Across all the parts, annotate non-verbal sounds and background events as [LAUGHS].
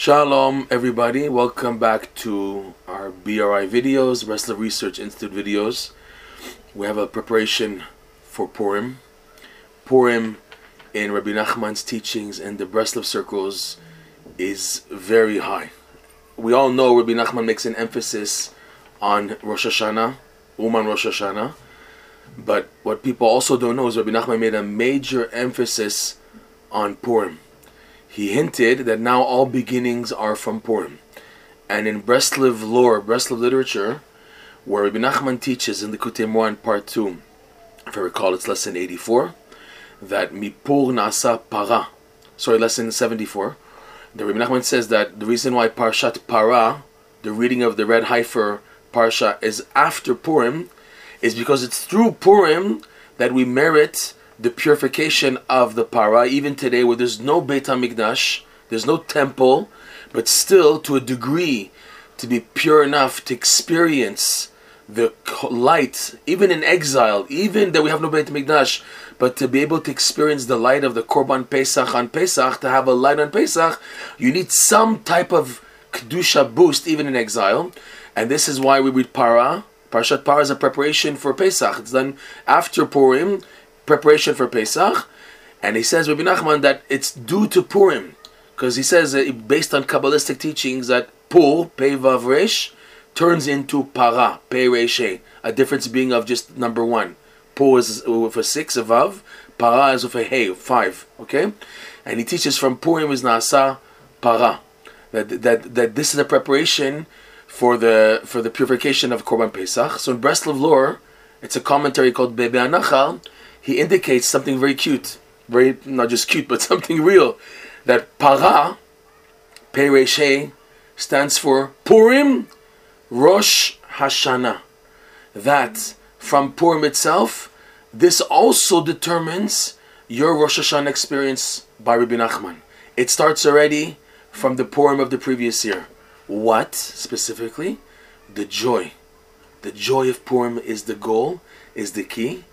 Shalom, everybody. Welcome back to our BRI videos, Breslov Research Institute videos. We have a preparation for Purim. Purim, in Rabbi Nachman's teachings and the Breslov circles, is very high. We all know Rabbi Nachman makes an emphasis on Rosh Hashanah, Uman Rosh Hashanah. But what people also don't know is Rabbi Nachman made a major emphasis on Purim he hinted that now all beginnings are from Purim. And in Breslov lore, Breslov literature, where Rabbi Nachman teaches in the Likutei Moharan part 2, if I recall it's lesson 84, that Mipur Nasa Para, sorry, lesson 74, the Rabbi Nachman says that the reason why Parshat Para, the reading of the red heifer Parsha, is after Purim, is because it's through Purim that we merit the purification of the para, even today where there's no Beit HaMikdash, there's no temple, but still to a degree to be pure enough to experience the light, even in exile, even that we have no Beit HaMikdash, but to be able to experience the light of the Korban Pesach on Pesach, to have a light on Pesach, you need some type of Kedusha boost, even in exile. And this is why we read Para. Parshat Para is a preparation for Pesach. It's done after Purim preparation for Pesach, and he says Rabbi Nachman that it's due to Purim, because he says that based on Kabbalistic teachings that Pur, Pei Vav turns into Para, Pei Reshe, a difference being of just number one. Pur is with a six, of Vav, Para is with a Hey, five, okay? And he teaches from Purim is Nasa Para, that, that, that this is a preparation for the for the purification of Korban Pesach. So in Breslov lore, it's a commentary called Be'Ibei HaNachal, he indicates something very cute, very not just cute, but [LAUGHS] something real. That para, Pereshe, stands for Purim Rosh Hashanah. That from Purim itself, this also determines your Rosh Hashanah experience by Rabbi Nachman. It starts already from the Purim of the previous year. What specifically? The joy. The joy of Purim is the goal, is the key.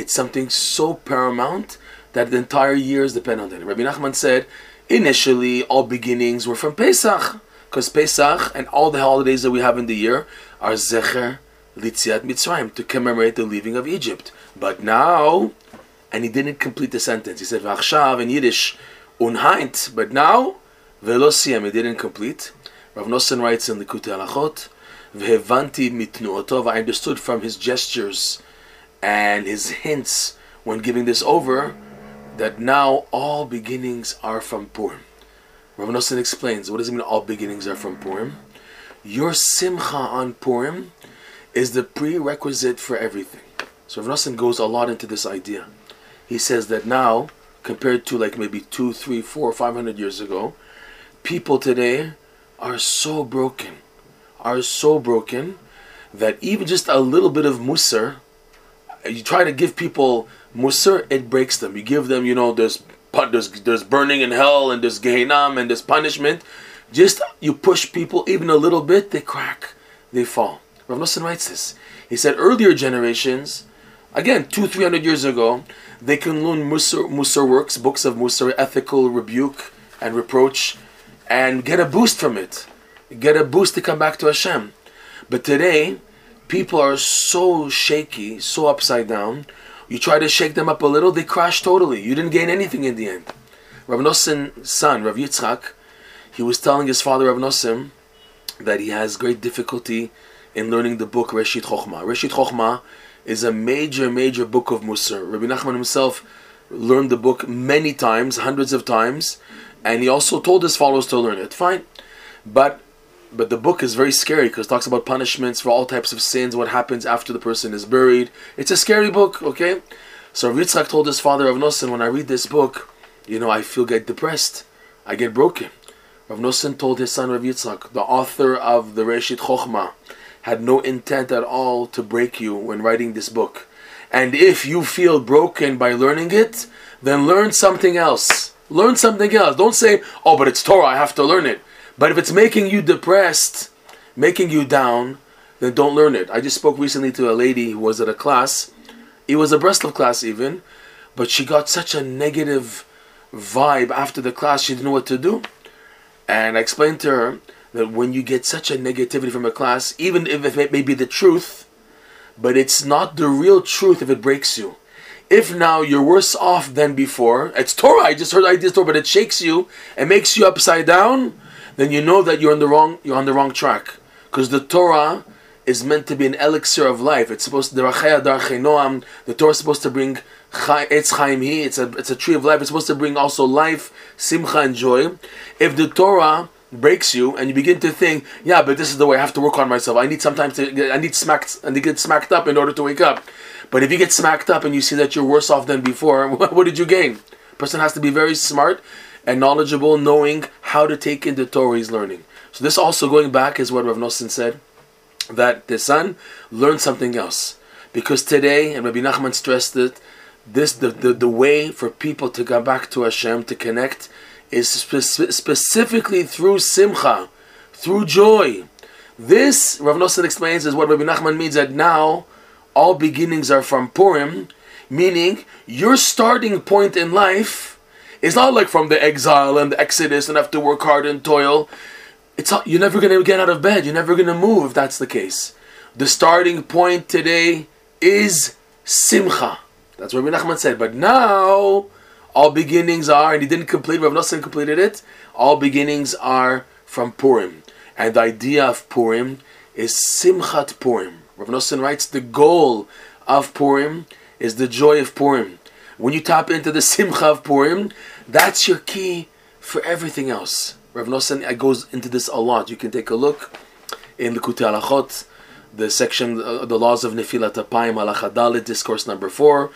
It's something so paramount that the entire years depend on it. Rabbi Nachman said, initially all beginnings were from Pesach, because Pesach and all the holidays that we have in the year are Zecher Litziat Mitzrayim, to commemorate the leaving of Egypt. But now, and he didn't complete the sentence. He said, Vachshav in Yiddish, unheint, but now, velosiyam, he didn't complete. Rav Nosson writes in the Likutei Halachot, V'hevanti mitnuotov, I understood from his gestures and his hints when giving this over that now all beginnings are from Purim. Rav Nosson explains, what does it mean all beginnings are from Purim? Your simcha on Purim is the prerequisite for everything. So Rav Nosson goes a lot into this idea. He says that now, compared to like maybe two, three, four, five hundred years ago, people today are so broken, are so broken that even just a little bit of musar you try to give people musar, it breaks them. You give them, you know, there's there's there's burning in hell and there's gehinam and there's punishment. Just you push people even a little bit, they crack, they fall. Rav Nosson writes this. He said earlier generations, again two three hundred years ago, they can learn musar, musar works, books of musar, ethical rebuke and reproach, and get a boost from it, get a boost to come back to Hashem. But today, people are so shaky, so upside down. You try to shake them up a little, they crash totally. You didn't gain anything in the end. Rav Nosson's son, Rav Yitzchak, he was telling his father, Rav Nosson, that he has great difficulty in learning the book Reshit Chochma. Reshit Chochma is a major, major book of Musar. Rabbi Nachman himself learned the book many times, hundreds of times, and he also told his followers to learn it. Fine. But but the book is very scary because it talks about punishments for all types of sins, what happens after the person is buried. It's a scary book, okay? So Rav Yitzchak told his father Rav Nosson, when I read this book, you know, I feel get depressed. I get broken. Rav Nosson told his son Rav Yitzchak, the author of the Reshit Chochmah, had no intent at all to break you when writing this book. And if you feel broken by learning it, then learn something else. Learn something else. Don't say, oh, but it's Torah, I have to learn it. But if it's making you depressed, making you down, then don't learn it. I just spoke recently to a lady who was at a class. It was a Breslov class even, but she got such a negative vibe after the class. She didn't know what to do, And I explained to her that when you get such a negativity from a class, even if it may be the truth, but it's not the real truth if it breaks you. If now you're worse off than before, it's Torah, I just heard ideas Torah, but it shakes you and makes you upside down, then you know that you're on the wrong you're on the wrong track. Because the Torah is meant to be an elixir of life. It's supposed to the Torah is supposed to bring it's Chaim Hi, it's a it's a tree of life. It's supposed to bring also life, simcha and joy. If the Torah breaks you and you begin to think, yeah, but this is the way I have to work on myself. I need sometimes to I need smacked and to get smacked up in order to wake up. But if you get smacked up and you see that you're worse off than before, [LAUGHS] what did you gain? Person has to be very smart and knowledgeable, knowing how to take in the Torah he's learning. So this also going back is what Rav Nosson said, that the son learned something else. Because today, and Rabbi Nachman stressed it, this the, the, the way for people to go back to Hashem, to connect, is spe- specifically through simcha, through joy. This, Rav Nosson explains, is what Rabbi Nachman means that now all beginnings are from Purim, meaning your starting point in life is not like from the exile and the exodus and have to work hard and toil. It's not, you're never to get out of bed. You're never to move if that's the case. The starting point today is simcha. That's what Rabbi Nachman said. But now all beginnings are, and he didn't complete, Rav Nosson completed it, all beginnings are from Purim. And the idea of Purim is Simchat Purim. Rav Nosson writes, the goal of Purim is the joy of Purim. When you tap into the [LAUGHS] Simcha of Purim, that's your key for everything else. Rav Nosson goes into this a lot. You can take a look in the Likutei Halachot, the section, uh, the laws of Nefilat Apayim, Alachadalit, discourse number four.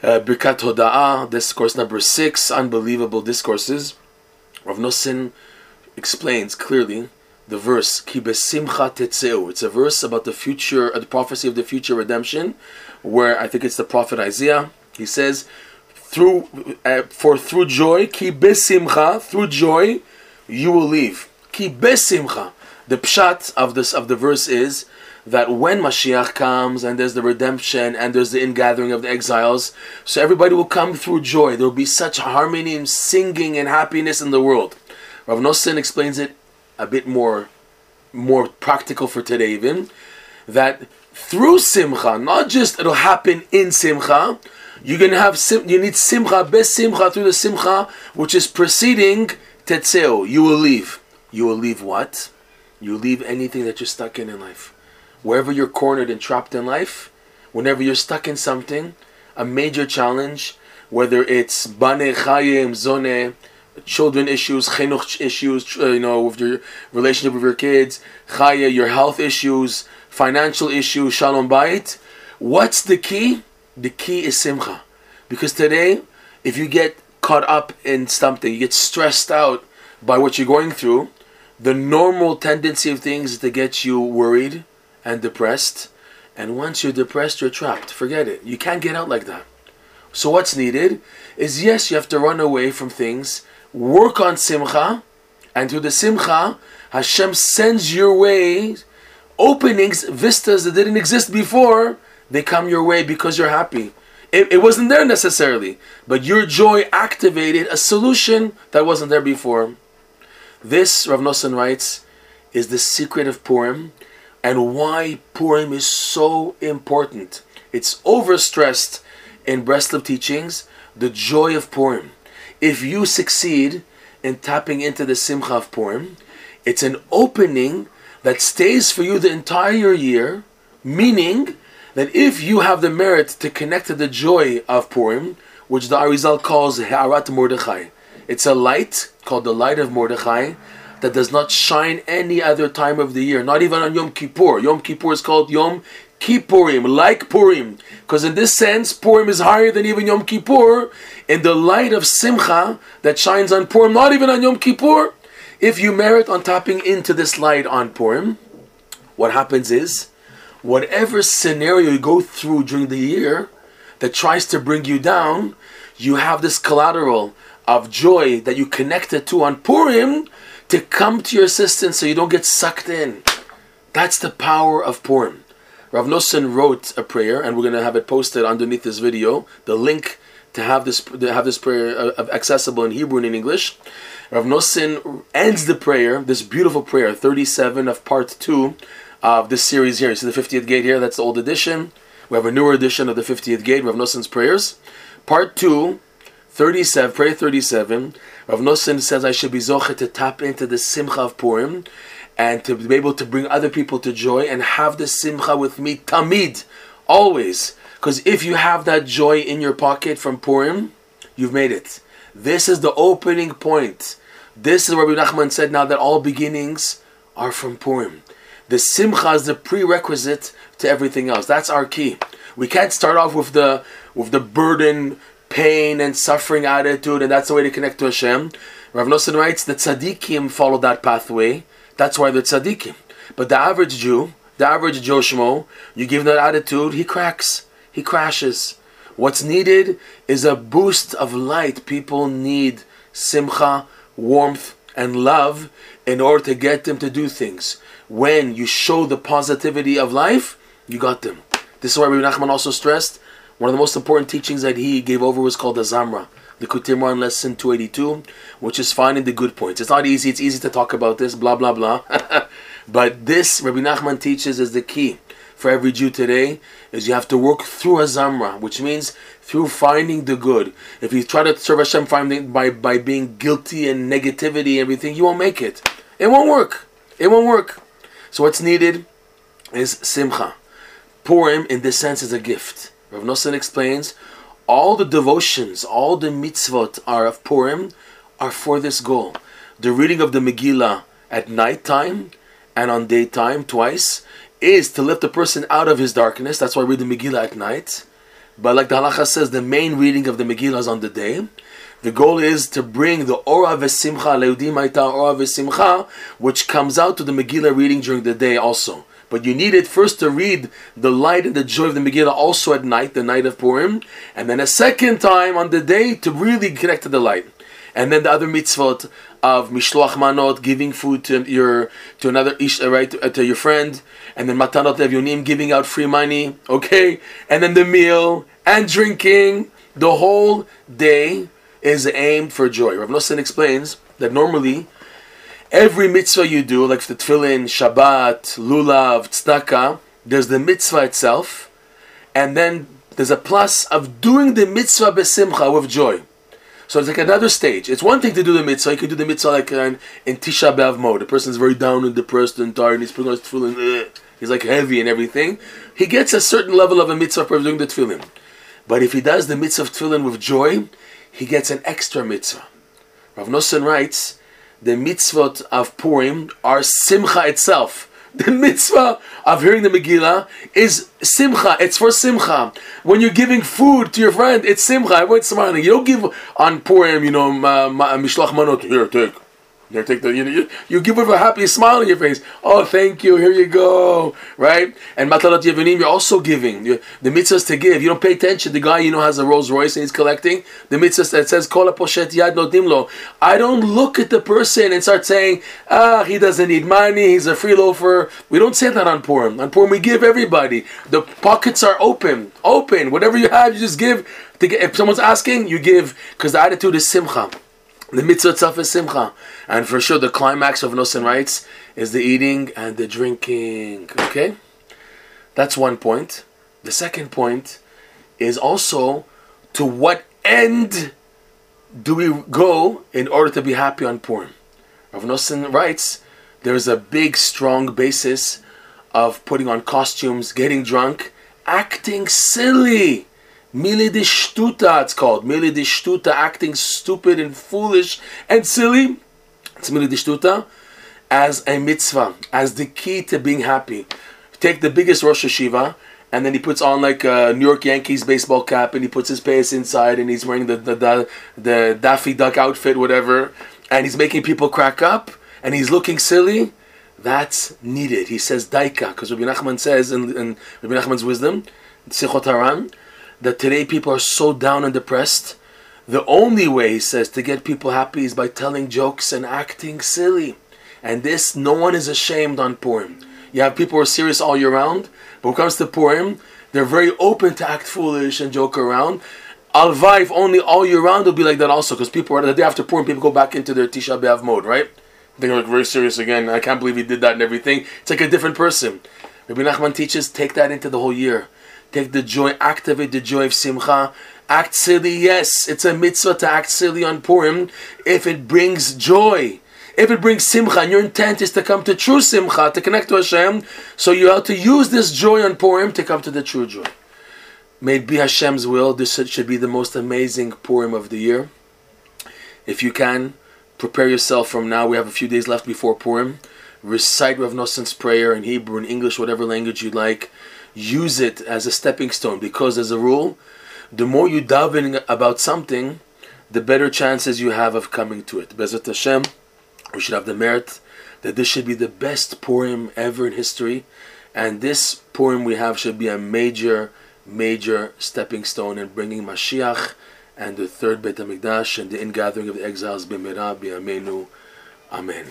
Uh, Birkat Hoda'ah, discourse number six, unbelievable discourses. Rav Nosson explains clearly the verse Ki besimcha tetzeu. It's a verse about the future, uh, the prophecy of the future redemption, where I think it's the prophet Isaiah. He says, "Through uh, for through joy, ki besimcha, through joy, you will leave. Ki besimcha." The pshat of this of the verse is that when Mashiach comes and there's the redemption and there's the ingathering of the exiles, so everybody will come through joy. There will be such harmony and singing and happiness in the world. Rav Nosson explains it a bit more, more practical for today even, that through Simcha, not just it'll happen in Simcha, you're gonna have sim, you need Simcha, best Simcha through the Simcha, which is preceding Tetzeo. You will leave. You will leave what? You leave anything that you're stuck in in life wherever you're cornered and trapped in life, whenever you're stuck in something, a major challenge, whether it's bane chayim zone, children issues, chinuch issues, you know, with your relationship with your kids, chaya, your health issues, financial issues, shalom bayit. What's the key? The key is simcha, because today, if you get caught up in something, you get stressed out by what you're going through. The normal tendency of things is to get you worried, and depressed. And once you're depressed, you're trapped. Forget it. You can't get out like that. So what's needed is yes, you have to run away from things, work on simcha, and through the simcha, Hashem sends your way openings, vistas that didn't exist before. They come your way because you're happy. It, it wasn't there necessarily, but your joy activated a solution that wasn't there before. This, Rav Nosson writes, is the secret of Purim and why Purim is so important. It's overstressed in Breslov teachings, the joy of Purim. If you succeed in tapping into the Simcha of Purim, it's an opening that stays for you the entire year, meaning that if you have the merit to connect to the joy of Purim, which the Arizal calls Ha'arat Mordechai, it's a light called the light of Mordechai that does not shine any other time of the year, not even on Yom Kippur. Yom Kippur is called Yom Kippurim, like Purim, because in this sense, Purim is higher than even Yom Kippur in the light of Simcha that shines on Purim, not even on Yom Kippur. If you merit on tapping into this light on Purim, what happens is, whatever scenario you go through during the year that tries to bring you down, you have this collateral of joy that you connected to on Purim to come to your assistance so you don't get sucked in. That's the power of Purim. Rav Nosson wrote a prayer, and we're going to have it posted underneath this video. The link to have this to have this prayer uh, accessible in Hebrew and in English. Rav Nosson ends the prayer, this beautiful prayer, 37 of part 2 of this series here. You see the 50th gate here, that's the old edition. We have a newer edition of the 50th gate, Rav Nosson's prayers. Part 2, 37, prayer 37, Rav Nosson says I should be zochet to tap into the simcha of Purim and to be able to bring other people to joy and have the simcha with me tamid, always. Because if you have that joy in your pocket from Purim, you've made it. This is the opening point. This is where Rabbi Nachman said now that all beginnings are from Purim. The simcha is the prerequisite to everything else. That's our key. We can't start off with the with the burden, pain, and suffering attitude, and that's the way to connect to Hashem. Rav Nosson writes the tzaddikim follow that pathway. That's why they're tzaddikim. But the average Jew, the average Joe you give that attitude, he cracks, he crashes. What's needed is a boost of light. People need simcha, warmth, and love in order to get them to do things. When you show the positivity of life, you got them. This is why Rabbi Nachman also stressed one of the most important teachings that he gave over was called the Zamra, the Likutei Moharan lesson 282, which is finding the good points. It's not easy, it's easy to talk about this, blah, blah, blah. [LAUGHS] but this, Rabbi Nachman teaches, is the key for every Jew today is you have to work through a zamra, which means through finding the good. If you try to serve Hashem finding, by, by being guilty and negativity and everything, you won't make it. It won't work. It won't work. So what's needed is simcha. Purim, in this sense, is a gift. Rav Nosson explains, all the devotions, all the mitzvot are of Purim are for this goal. The reading of the Megillah at night time and on daytime twice is to lift a person out of his darkness. That's why we read the Megillah at night. But like the halacha says, the main reading of the Megillah is on the day. The goal is to bring the Ora Vesimcha, Leudim Aita Ora Vesimcha, which comes out to the Megillah reading during the day also. But you need it first to read the light and the joy of the Megillah also at night, the night of Purim, and then a second time on the day to really connect to the light. And then the other mitzvot of mishloach manot, giving food to your to another ish, uh, right to, uh, to your friend, and then matanot levyonim, giving out free money, okay, and then the meal and drinking. The whole day is aimed for joy. Rav Nosson explains that normally every mitzvah you do, like the tefillin, Shabbat, lulav, tzedakah, there's the mitzvah itself, and then there's a plus of doing the mitzvah besimcha with joy. So it's like another stage. It's one thing to do the mitzvah. You can do the mitzvah like in, in Tisha B'av mode. The person's very down and depressed and tired, and he's putting on his tefillin. Eh. He's like heavy and everything. He gets a certain level of a mitzvah for doing the tefillin. But if he does the mitzvah of tefillin with joy, he gets an extra mitzvah. Rav Nosson writes, the mitzvot of Purim are simcha itself. The mitzvah of hearing the Megillah is simcha. It's for simcha. When you're giving food to your friend, it's simcha. Everyone's smiling. You don't give on Purim, you know, mishloach manot. Here, take. You take the you, you, you give with a happy smile on your face. Oh, thank you. Here you go. Right? And matanot levyonim, you're also giving. you the mitzvahs to give. You don't pay attention. The guy you know has a Rolls Royce and he's collecting the mitzvahs that says kol poshet yad no dimlo. I don't look at the person and start saying, ah, he doesn't need money. He's a free loafer. We don't say that on Purim. On Purim, we give everybody. The pockets are open. Open. Whatever you have, you just give. If someone's asking, you give because the attitude is simcha. The mitzvah is simcha. And for sure, the climax of Nosson writes is the eating and the drinking. Okay? That's one point. The second point is also to what end do we go in order to be happy on Purim? Rav Nosson writes there's a big, strong basis of putting on costumes, getting drunk, acting silly. Mili de shtuta, it's called. Mili de shtuta, acting stupid and foolish and silly. It's mili de shtuta as a mitzvah, as the key to being happy. Take the biggest Rosh Yeshiva, and then he puts on like a New York Yankees baseball cap, and he puts his pants inside, and he's wearing the, the, the, the Daffy Duck outfit, whatever, and he's making people crack up, and he's looking silly. That's needed. He says daika, because Rabbi Nachman says in, in Rabbi Nachman's wisdom, Sichot Haran, that today people are so down and depressed. The only way, he says, to get people happy is by telling jokes and acting silly. And this, no one is ashamed on Purim. You have people who are serious all year round, but when it comes to Purim, they're very open to act foolish and joke around. Alvai, if only all year round will be like that also, because people are the day after Purim, people go back into their Tisha B'av mode, right? They're like very serious again. I can't believe he did that and everything. It's like a different person. Rabbi Nachman teaches take that into the whole year. Take the joy, activate the joy of Simcha. Act silly, yes, it's a mitzvah to act silly on Purim if it brings joy. If it brings simcha, and your intent is to come to true simcha, to connect to Hashem, so you have to use this joy on Purim to come to the true joy. May it be Hashem's will. This should be the most amazing Purim of the year. If you can, prepare yourself from now. We have a few days left before Purim. Recite Rav Nosson's prayer in Hebrew, in English, whatever language you like. Use it as a stepping stone because, as a rule, the more you dive in about something, the better chances you have of coming to it. Bezat Hashem, we should have the merit that this should be the best Purim ever in history. And this Purim we have should be a major major stepping stone in bringing Mashiach and the third Beit HaMikdash and the ingathering of the exiles b'mira b'yameinu. Amen.